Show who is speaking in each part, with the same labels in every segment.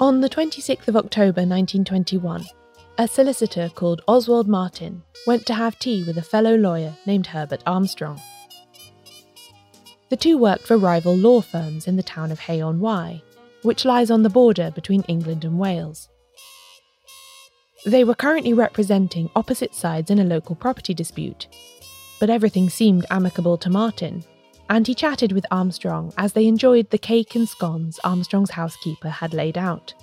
Speaker 1: On the 26th of October 1921, a solicitor called Oswald Martin went to have tea with a fellow lawyer named Herbert Armstrong. The two worked for rival law firms in the town of Hay on Wye, which lies on the border between England and Wales. They were currently representing opposite sides in a local property dispute, but everything seemed amicable to Martin, and he chatted with Armstrong as they enjoyed the cake and scones Armstrong's housekeeper had laid out.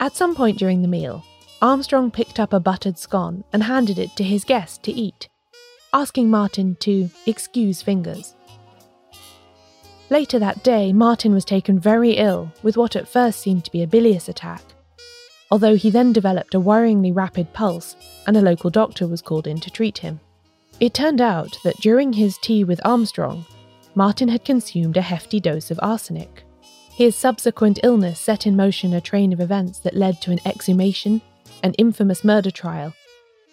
Speaker 1: At some point during the meal, Armstrong picked up a buttered scone and handed it to his guest to eat, asking Martin to excuse fingers. Later that day, Martin was taken very ill with what at first seemed to be a bilious attack, although he then developed a worryingly rapid pulse and a local doctor was called in to treat him. It turned out that during his tea with Armstrong, Martin had consumed a hefty dose of arsenic. His subsequent illness set in motion a train of events that led to an exhumation, an infamous murder trial,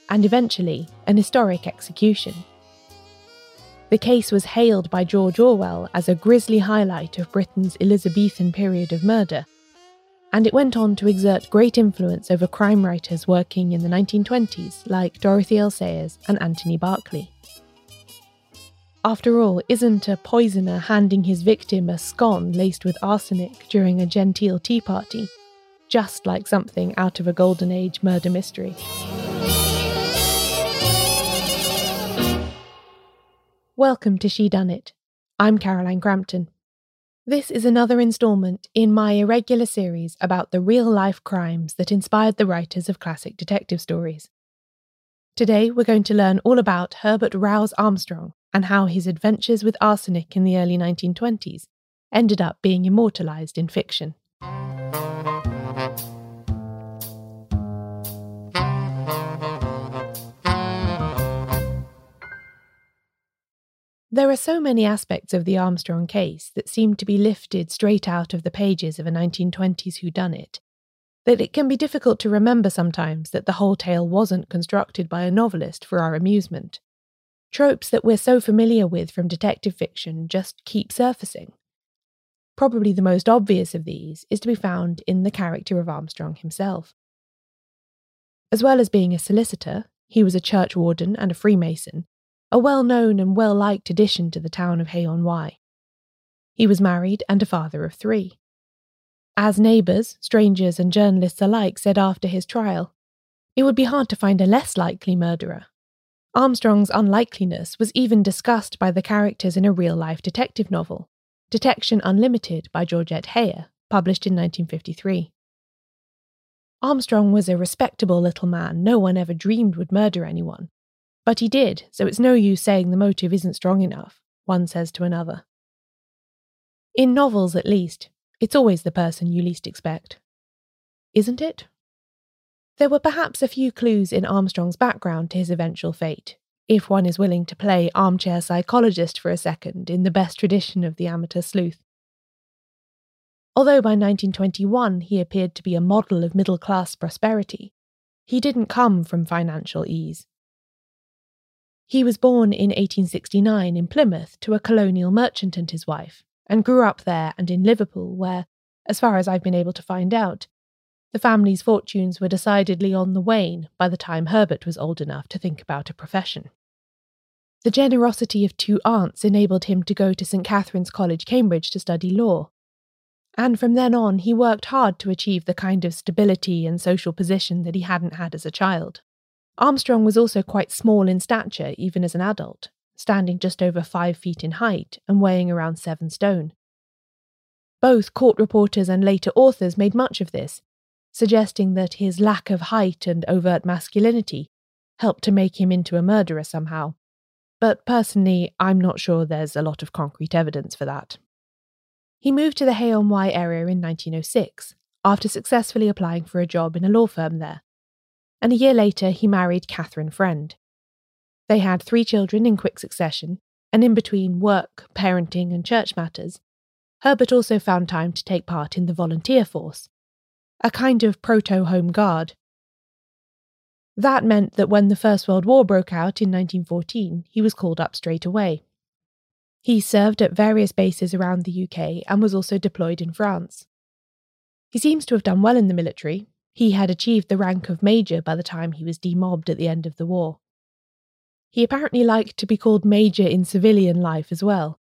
Speaker 1: and eventually an historic execution. The case was hailed by George Orwell as a grisly highlight of Britain's Elizabethan period of murder, and it went on to exert great influence over crime writers working in the 1920s like Dorothy L. Sayers and Anthony Berkeley. After all, isn't a poisoner handing his victim a scone laced with arsenic during a genteel tea party just like something out of a Golden Age murder mystery? Welcome to Shedunnit. I'm Caroline Crampton. This is another instalment in my irregular series about the real life crimes that inspired the writers of classic detective stories. Today, we're going to learn all about Herbert Rouse Armstrong and how his adventures with arsenic in the early 1920s ended up being immortalised in fiction. There are so many aspects of the Armstrong case that seem to be lifted straight out of the pages of a 1920s whodunit that it can be difficult to remember sometimes that the whole tale wasn't constructed by a novelist for our amusement. Tropes that we're so familiar with from detective fiction just keep surfacing. Probably the most obvious of these is to be found in the character of Armstrong himself. As well as being a solicitor, he was a churchwarden and a Freemason, a well known and well liked addition to the town of Hay on Wye. He was married and a father of three. As neighbours, strangers, and journalists alike said after his trial, it would be hard to find a less likely murderer. Armstrong's unlikeliness was even discussed by the characters in a real life detective novel, Detection Unlimited by Georgette Heyer, published in 1953. Armstrong was a respectable little man no one ever dreamed would murder anyone, but he did, so it's no use saying the motive isn't strong enough, one says to another. In novels, at least, it's always the person you least expect. Isn't it? There were perhaps a few clues in Armstrong's background to his eventual fate, if one is willing to play armchair psychologist for a second in the best tradition of the amateur sleuth. Although by 1921 he appeared to be a model of middle class prosperity, he didn't come from financial ease. He was born in 1869 in Plymouth to a colonial merchant and his wife, and grew up there and in Liverpool, where, as far as I've been able to find out, the family's fortunes were decidedly on the wane by the time Herbert was old enough to think about a profession. The generosity of two aunts enabled him to go to St Catherine's College, Cambridge to study law. And from then on, he worked hard to achieve the kind of stability and social position that he hadn't had as a child. Armstrong was also quite small in stature, even as an adult, standing just over five feet in height and weighing around seven stone. Both court reporters and later authors made much of this, suggesting that his lack of height and overt masculinity helped to make him into a murderer somehow. But personally, I'm not sure there's a lot of concrete evidence for that. He moved to the Hay on Wye area in 1906, after successfully applying for a job in a law firm there and a year later he married Catherine Friend. They had three children in quick succession, and in between work, parenting, and church matters, Herbert also found time to take part in the volunteer force, a kind of proto home guard. That meant that when the First World War broke out in 1914, he was called up straight away. He served at various bases around the UK and was also deployed in France. He seems to have done well in the military. He had achieved the rank of major by the time he was demobbed at the end of the war. He apparently liked to be called major in civilian life as well,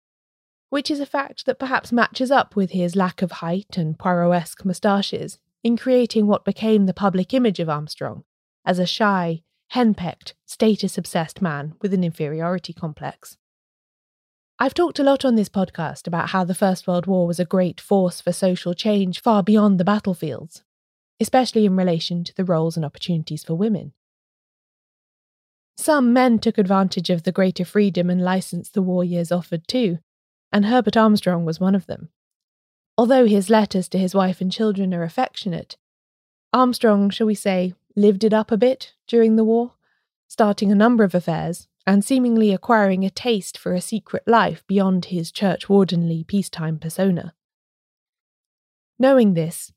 Speaker 1: which is a fact that perhaps matches up with his lack of height and Poirot-esque moustaches in creating what became the public image of Armstrong as a shy, henpecked, status obsessed man with an inferiority complex. I've talked a lot on this podcast about how the First World War was a great force for social change far beyond the battlefields, especially in relation to the roles and opportunities for women. Some men took advantage of the greater freedom and license the war years offered too, and Herbert Armstrong was one of them. Although his letters to his wife and children are affectionate, Armstrong, shall we say, lived it up a bit during the war, starting a number of affairs and seemingly acquiring a taste for a secret life beyond his churchwardenly peacetime persona. Knowing this,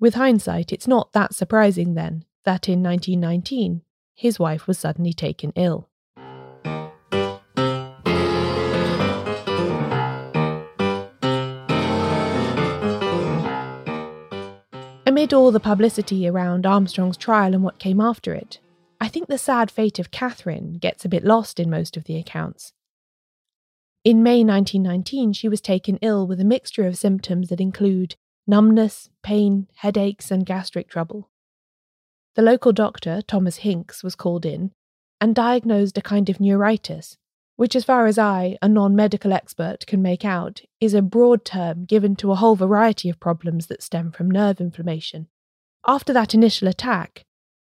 Speaker 1: with hindsight, it's not that surprising then that in 1919 his wife was suddenly taken ill. Amid all the publicity around Armstrong's trial and what came after it, I think the sad fate of Catherine gets a bit lost in most of the accounts. In May 1919, she was taken ill with a mixture of symptoms that include numbness, pain, headaches, and gastric trouble. The local doctor, Thomas Hinks, was called in and diagnosed a kind of neuritis, which, as far as I, a non medical expert, can make out, is a broad term given to a whole variety of problems that stem from nerve inflammation. After that initial attack,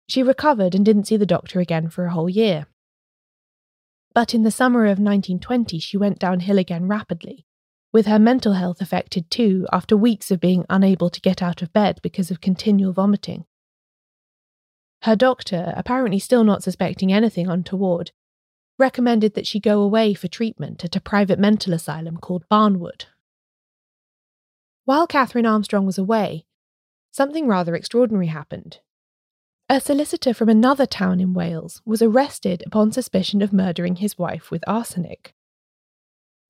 Speaker 1: she recovered and didn't see the doctor again for a whole year. But in the summer of 1920, she went downhill again rapidly, with her mental health affected too after weeks of being unable to get out of bed because of continual vomiting. Her doctor, apparently still not suspecting anything untoward, recommended that she go away for treatment at a private mental asylum called Barnwood. While Catherine Armstrong was away, something rather extraordinary happened. A solicitor from another town in Wales was arrested upon suspicion of murdering his wife with arsenic.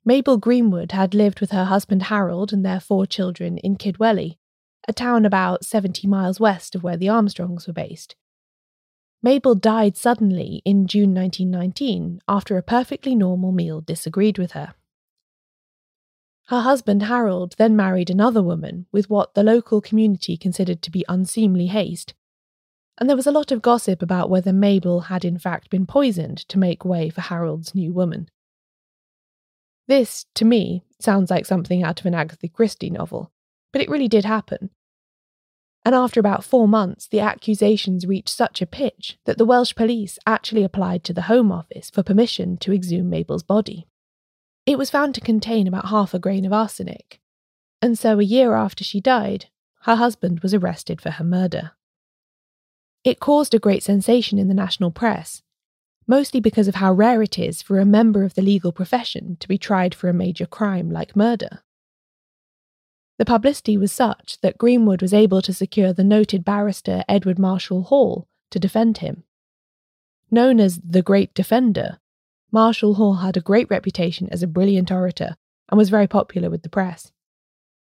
Speaker 1: Mabel Greenwood had lived with her husband Harold and their four children in Kidwelly, a town about 70 miles west of where the Armstrongs were based, Mabel died suddenly in June 1919 after a perfectly normal meal disagreed with her. Her husband Harold then married another woman with what the local community considered to be unseemly haste, and there was a lot of gossip about whether Mabel had in fact been poisoned to make way for Harold's new woman. This, to me, sounds like something out of an Agatha Christie novel, but it really did happen, and after about four months, the accusations reached such a pitch that the Welsh police actually applied to the Home Office for permission to exhume Mabel's body. It was found to contain about half a grain of arsenic, and so a year after she died, her husband was arrested for her murder. It caused a great sensation in the national press, mostly because of how rare it is for a member of the legal profession to be tried for a major crime like murder. The publicity was such that Greenwood was able to secure the noted barrister Edward Marshall Hall to defend him. Known as the Great Defender, Marshall Hall had a great reputation as a brilliant orator and was very popular with the press.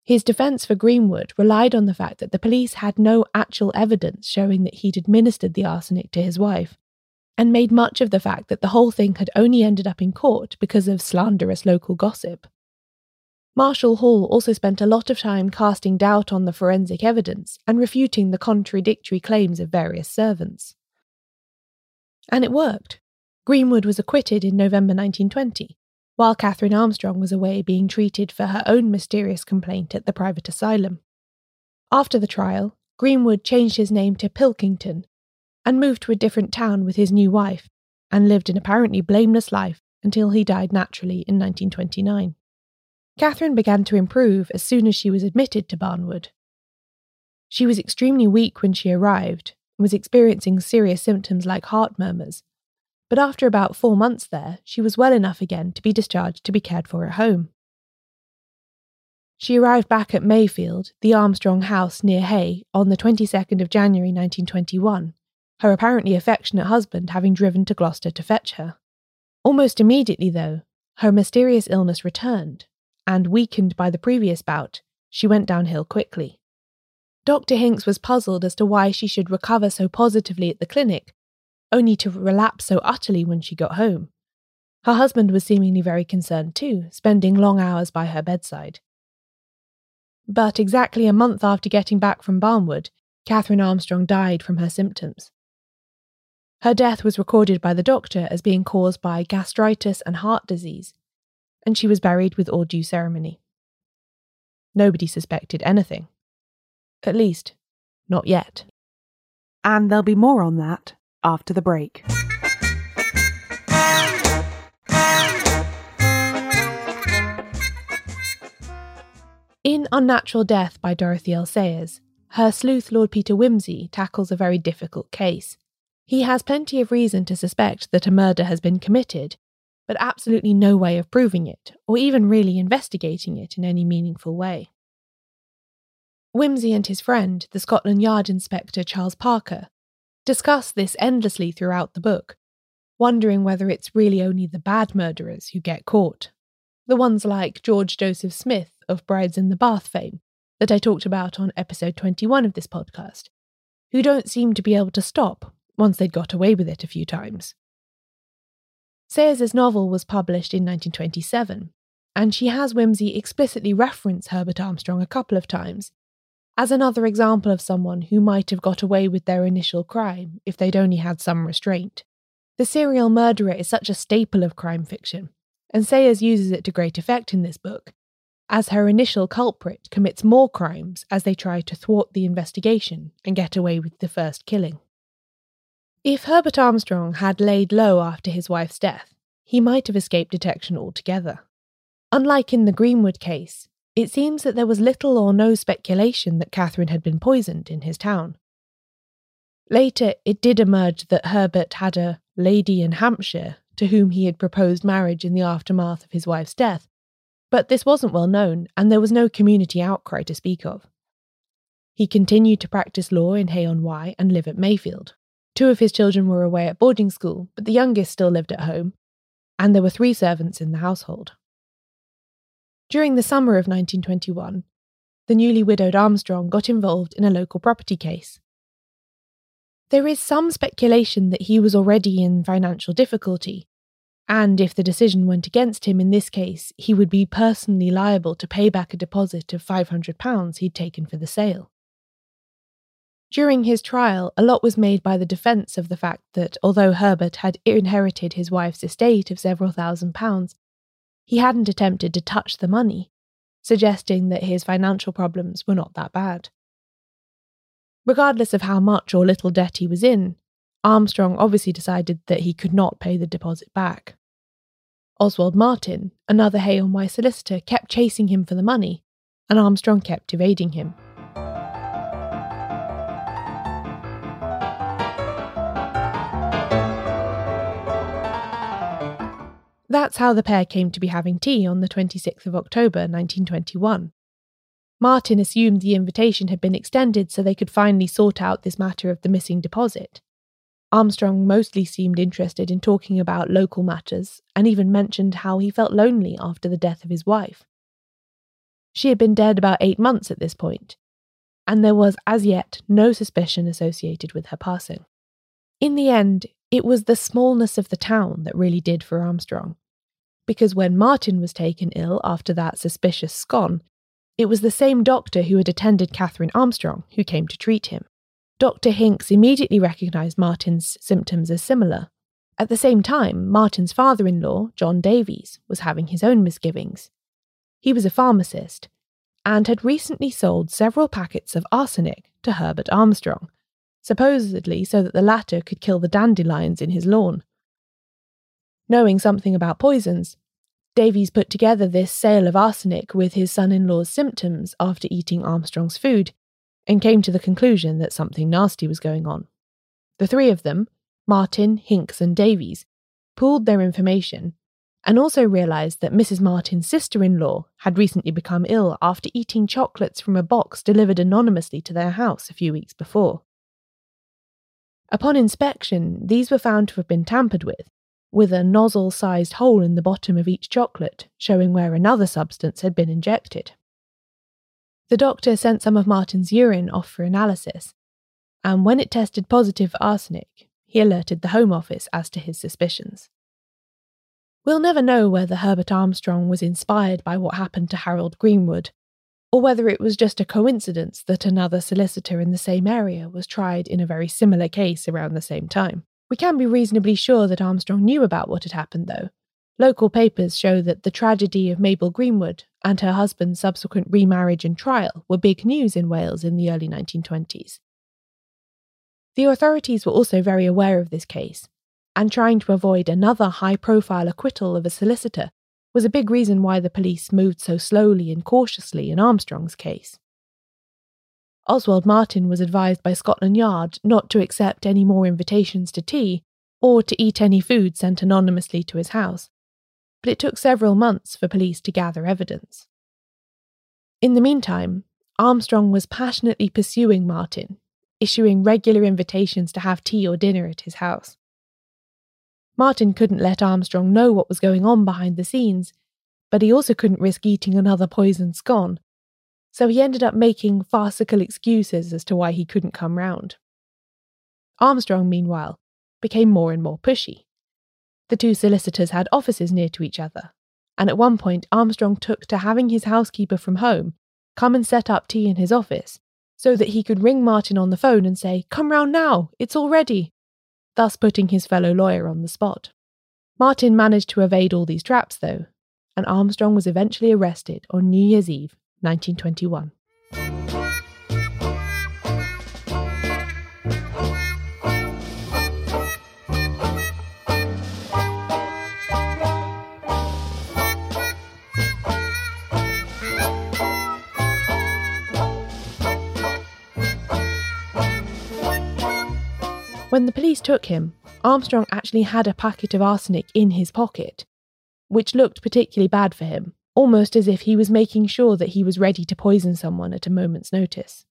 Speaker 1: His defence for Greenwood relied on the fact that the police had no actual evidence showing that he'd administered the arsenic to his wife, and made much of the fact that the whole thing had only ended up in court because of slanderous local gossip. Marshall Hall also spent a lot of time casting doubt on the forensic evidence and refuting the contradictory claims of various servants. And it worked. Greenwood was acquitted in November 1920, while Catherine Armstrong was away being treated for her own mysterious complaint at the private asylum. After the trial, Greenwood changed his name to Pilkington and moved to a different town with his new wife and lived an apparently blameless life until he died naturally in 1929. Catherine began to improve as soon as she was admitted to Barnwood. She was extremely weak when she arrived and was experiencing serious symptoms like heart murmurs, but after about four months there, she was well enough again to be discharged to be cared for at home. She arrived back at Mayfield, the Armstrong house near Hay, on the 22nd of January 1921, her apparently affectionate husband having driven to Gloucester to fetch her. Almost immediately, though, her mysterious illness returned, and weakened by the previous bout, she went downhill quickly. Dr. Hinks was puzzled as to why she should recover so positively at the clinic, only to relapse so utterly when she got home. Her husband was seemingly very concerned too, spending long hours by her bedside. But exactly a month after getting back from Barnwood, Catherine Armstrong died from her symptoms. Her death was recorded by the doctor as being caused by gastritis and heart disease, and she was buried with all due ceremony. Nobody suspected anything. At least, not yet.
Speaker 2: And there'll be more on that after the break.
Speaker 1: In Unnatural Death by Dorothy L. Sayers, her sleuth Lord Peter Wimsey tackles a very difficult case. He has plenty of reason to suspect that a murder has been committed, but absolutely no way of proving it, or even really investigating it in any meaningful way. Wimsey and his friend, the Scotland Yard Inspector Charles Parker, discuss this endlessly throughout the book, wondering whether it's really only the bad murderers who get caught. The ones like George Joseph Smith of Brides in the Bath fame, that I talked about on episode 21 of this podcast, who don't seem to be able to stop once they'd got away with it a few times. Sayers's novel was published in 1927, and she has Wimsey explicitly reference Herbert Armstrong a couple of times as another example of someone who might have got away with their initial crime if they'd only had some restraint. The serial murderer is such a staple of crime fiction, and Sayers uses it to great effect in this book, as her initial culprit commits more crimes as they try to thwart the investigation and get away with the first killing. If Herbert Armstrong had laid low after his wife's death, he might have escaped detection altogether. Unlike in the Greenwood case, it seems that there was little or no speculation that Catherine had been poisoned in his town. Later, it did emerge that Herbert had a lady in Hampshire to whom he had proposed marriage in the aftermath of his wife's death, but this wasn't well known, and there was no community outcry to speak of. He continued to practice law in Hay-on-Wye and live at Mayfield. Two of his children were away at boarding school, but the youngest still lived at home, and there were three servants in the household. During the summer of 1921, the newly widowed Armstrong got involved in a local property case. There is some speculation that he was already in financial difficulty, and if the decision went against him in this case, he would be personally liable to pay back a deposit of £500 he'd taken for the sale. During his trial, a lot was made by the defence of the fact that although Herbert had inherited his wife's estate of several thousand pounds, he hadn't attempted to touch the money, suggesting that his financial problems were not that bad. Regardless of how much or little debt he was in, Armstrong obviously decided that he could not pay the deposit back. Oswald Martin, another Hay-on-Wye solicitor, kept chasing him for the money, and Armstrong kept evading him. That's how the pair came to be having tea on the 26th of October 1921. Martin assumed the invitation had been extended so they could finally sort out this matter of the missing deposit. Armstrong mostly seemed interested in talking about local matters and even mentioned how he felt lonely after the death of his wife. She had been dead about eight months at this point, and there was as yet no suspicion associated with her passing. In the end, it was the smallness of the town that really did for Armstrong, because when Martin was taken ill after that suspicious scone, it was the same doctor who had attended Catherine Armstrong who came to treat him. Dr. Hinks immediately recognised Martin's symptoms as similar. At the same time, Martin's father in law, John Davies, was having his own misgivings. He was a pharmacist and had recently sold several packets of arsenic to Herbert Armstrong, supposedly so that the latter could kill the dandelions in his lawn. Knowing something about poisons, Davies put together this sale of arsenic with his son in law's symptoms after eating Armstrong's food and came to the conclusion that something nasty was going on. The three of them, Martin, Hinks, and Davies, pooled their information and also realised that Mrs. Martin's sister in law had recently become ill after eating chocolates from a box delivered anonymously to their house a few weeks before. Upon inspection, these were found to have been tampered with, with a nozzle sized hole in the bottom of each chocolate showing where another substance had been injected. The doctor sent some of Martin's urine off for analysis, and when it tested positive for arsenic, he alerted the Home Office as to his suspicions. We'll never know whether Herbert Armstrong was inspired by what happened to Harold Greenwood, or whether it was just a coincidence that another solicitor in the same area was tried in a very similar case around the same time. We can be reasonably sure that Armstrong knew about what had happened, though. Local papers show that the tragedy of Mabel Greenwood and her husband's subsequent remarriage and trial were big news in Wales in the early 1920s. The authorities were also very aware of this case, and trying to avoid another high profile acquittal of a solicitor was a big reason why the police moved so slowly and cautiously in Armstrong's case. Oswald Martin was advised by Scotland Yard not to accept any more invitations to tea or to eat any food sent anonymously to his house, but it took several months for police to gather evidence. In the meantime, Armstrong was passionately pursuing Martin, issuing regular invitations to have tea or dinner at his house. Martin couldn't let Armstrong know what was going on behind the scenes, but he also couldn't risk eating another poisoned scone, so he ended up making farcical excuses as to why he couldn't come round. Armstrong, meanwhile, became more and more pushy. The two solicitors had offices near to each other, and at one point Armstrong took to having his housekeeper from home come and set up tea in his office so that he could ring Martin on the phone and say, Come round now, it's all ready, thus putting his fellow lawyer on the spot. Martin managed to evade all these traps, though, and Armstrong was eventually arrested on New Year's Eve, 1921. When the police took him, Armstrong actually had a packet of arsenic in his pocket, which looked particularly bad for him, almost as if he was making sure that he was ready to poison someone at a moment's notice.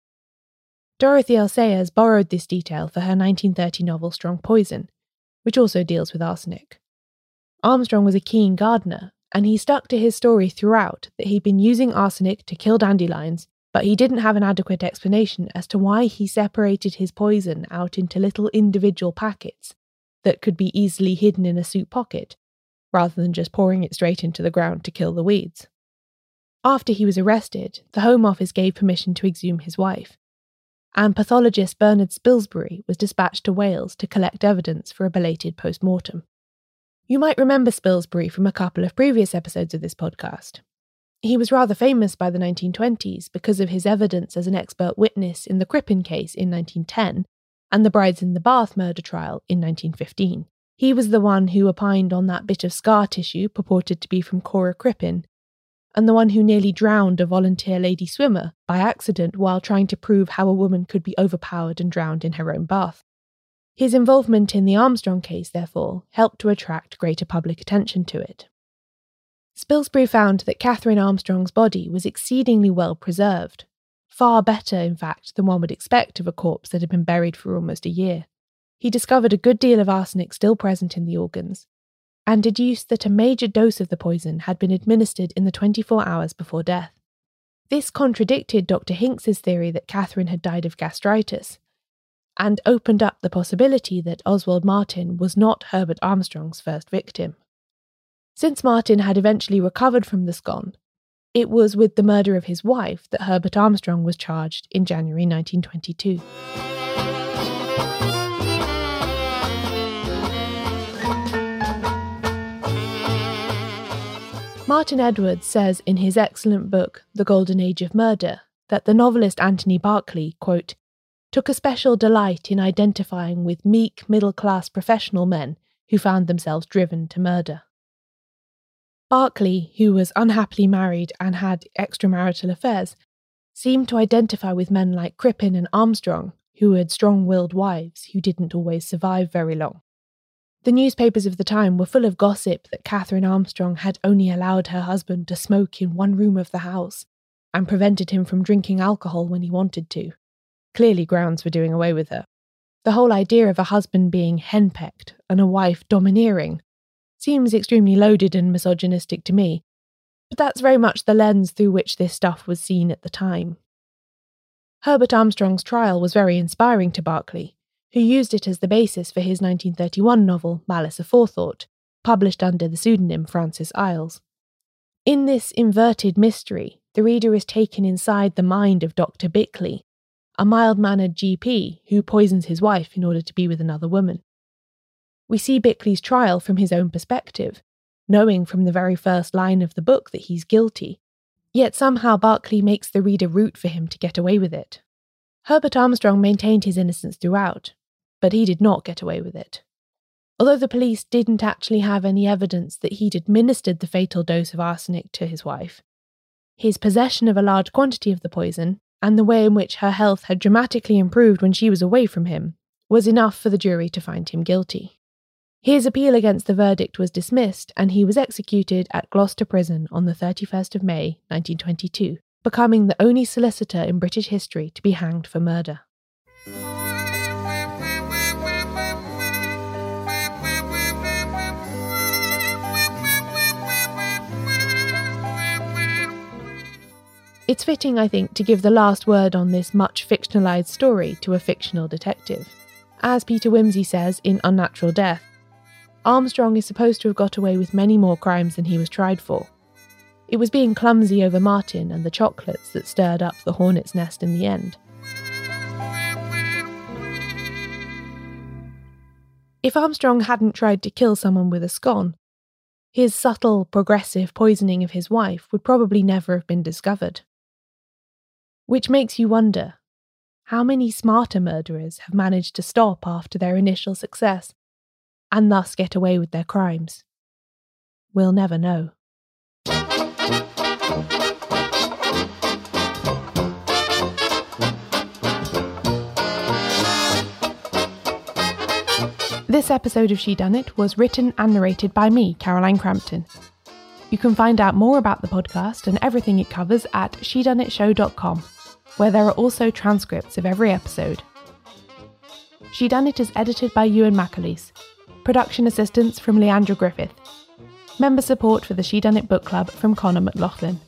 Speaker 1: Dorothy L. Sayers borrowed this detail for her 1930 novel Strong Poison, which also deals with arsenic. Armstrong was a keen gardener, and he stuck to his story throughout that he'd been using arsenic to kill dandelions but he didn't have an adequate explanation as to why he separated his poison out into little individual packets that could be easily hidden in a suit pocket, rather than just pouring it straight into the ground to kill the weeds. After he was arrested, the Home Office gave permission to exhume his wife, and pathologist Bernard Spilsbury was dispatched to Wales to collect evidence for a belated post mortem. You might remember Spilsbury from a couple of previous episodes of this podcast. He was rather famous by the 1920s because of his evidence as an expert witness in the Crippen case in 1910 and the Brides in the Bath murder trial in 1915. He was the one who opined on that bit of scar tissue purported to be from Cora Crippen, and the one who nearly drowned a volunteer lady swimmer by accident while trying to prove how a woman could be overpowered and drowned in her own bath. His involvement in the Armstrong case, therefore, helped to attract greater public attention to it. Spilsbury found that Catherine Armstrong's body was exceedingly well preserved, far better, in fact, than one would expect of a corpse that had been buried for almost a year. He discovered a good deal of arsenic still present in the organs, and deduced that a major dose of the poison had been administered in the 24 hours before death. This contradicted Dr. Hinks's theory that Catherine had died of gastritis, and opened up the possibility that Oswald Martin was not Herbert Armstrong's first victim. Since Martin had eventually recovered from the scone, it was with the murder of his wife that Herbert Armstrong was charged in January 1922. Martin Edwards says in his excellent book, The Golden Age of Murder, that the novelist Anthony Berkeley, quote, took a special delight in identifying with meek middle class professional men who found themselves driven to murder. Berkeley, who was unhappily married and had extramarital affairs, seemed to identify with men like Crippen and Armstrong, who had strong willed wives who didn't always survive very long. The newspapers of the time were full of gossip that Catherine Armstrong had only allowed her husband to smoke in one room of the house and prevented him from drinking alcohol when he wanted to. Clearly, grounds for doing away with her. The whole idea of a husband being henpecked and a wife domineering seems extremely loaded and misogynistic to me, but that's very much the lens through which this stuff was seen at the time. Herbert Armstrong's trial was very inspiring to Berkeley, who used it as the basis for his 1931 novel Malice Aforethought, published under the pseudonym Francis Iles. In this inverted mystery, the reader is taken inside the mind of Dr. Bickleigh, a mild mannered GP who poisons his wife in order to be with another woman. We see Bickleigh's trial from his own perspective, knowing from the very first line of the book that he's guilty Yet somehow Berkeley makes the reader root for him to get away with it. Herbert Armstrong maintained his innocence throughout, but he did not get away with it. Although the police didn't actually have any evidence that he'd administered the fatal dose of arsenic to his wife, his possession of a large quantity of the poison, and the way in which her health had dramatically improved when she was away from him, was enough for the jury to find him guilty. His appeal against the verdict was dismissed and he was executed at Gloucester Prison on the 31st of May 1922, becoming the only solicitor in British history to be hanged for murder. It's fitting, I think, to give the last word on this much fictionalised story to a fictional detective. As Peter Wimsey says in Unnatural Death, Armstrong is supposed to have got away with many more crimes than he was tried for. It was being clumsy over Martin and the chocolates that stirred up the hornet's nest in the end. If Armstrong hadn't tried to kill someone with a scone, his subtle, progressive poisoning of his wife would probably never have been discovered. Which makes you wonder how many smarter murderers have managed to stop after their initial success and thus get away with their crimes. We'll never know. This episode of Shedunnit was written and narrated by me, Caroline Crampton. You can find out more about the podcast and everything it covers at shedunnitshow.com, where there are also transcripts of every episode. Shedunnit is edited by Ewan McAleese Production assistance from Leandra Griffith. Member support for the Shedunnit Book Club from Connor McLaughlin.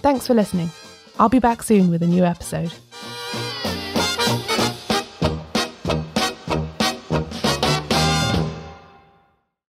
Speaker 1: Thanks for listening. I'll be back soon with a new episode.